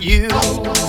you.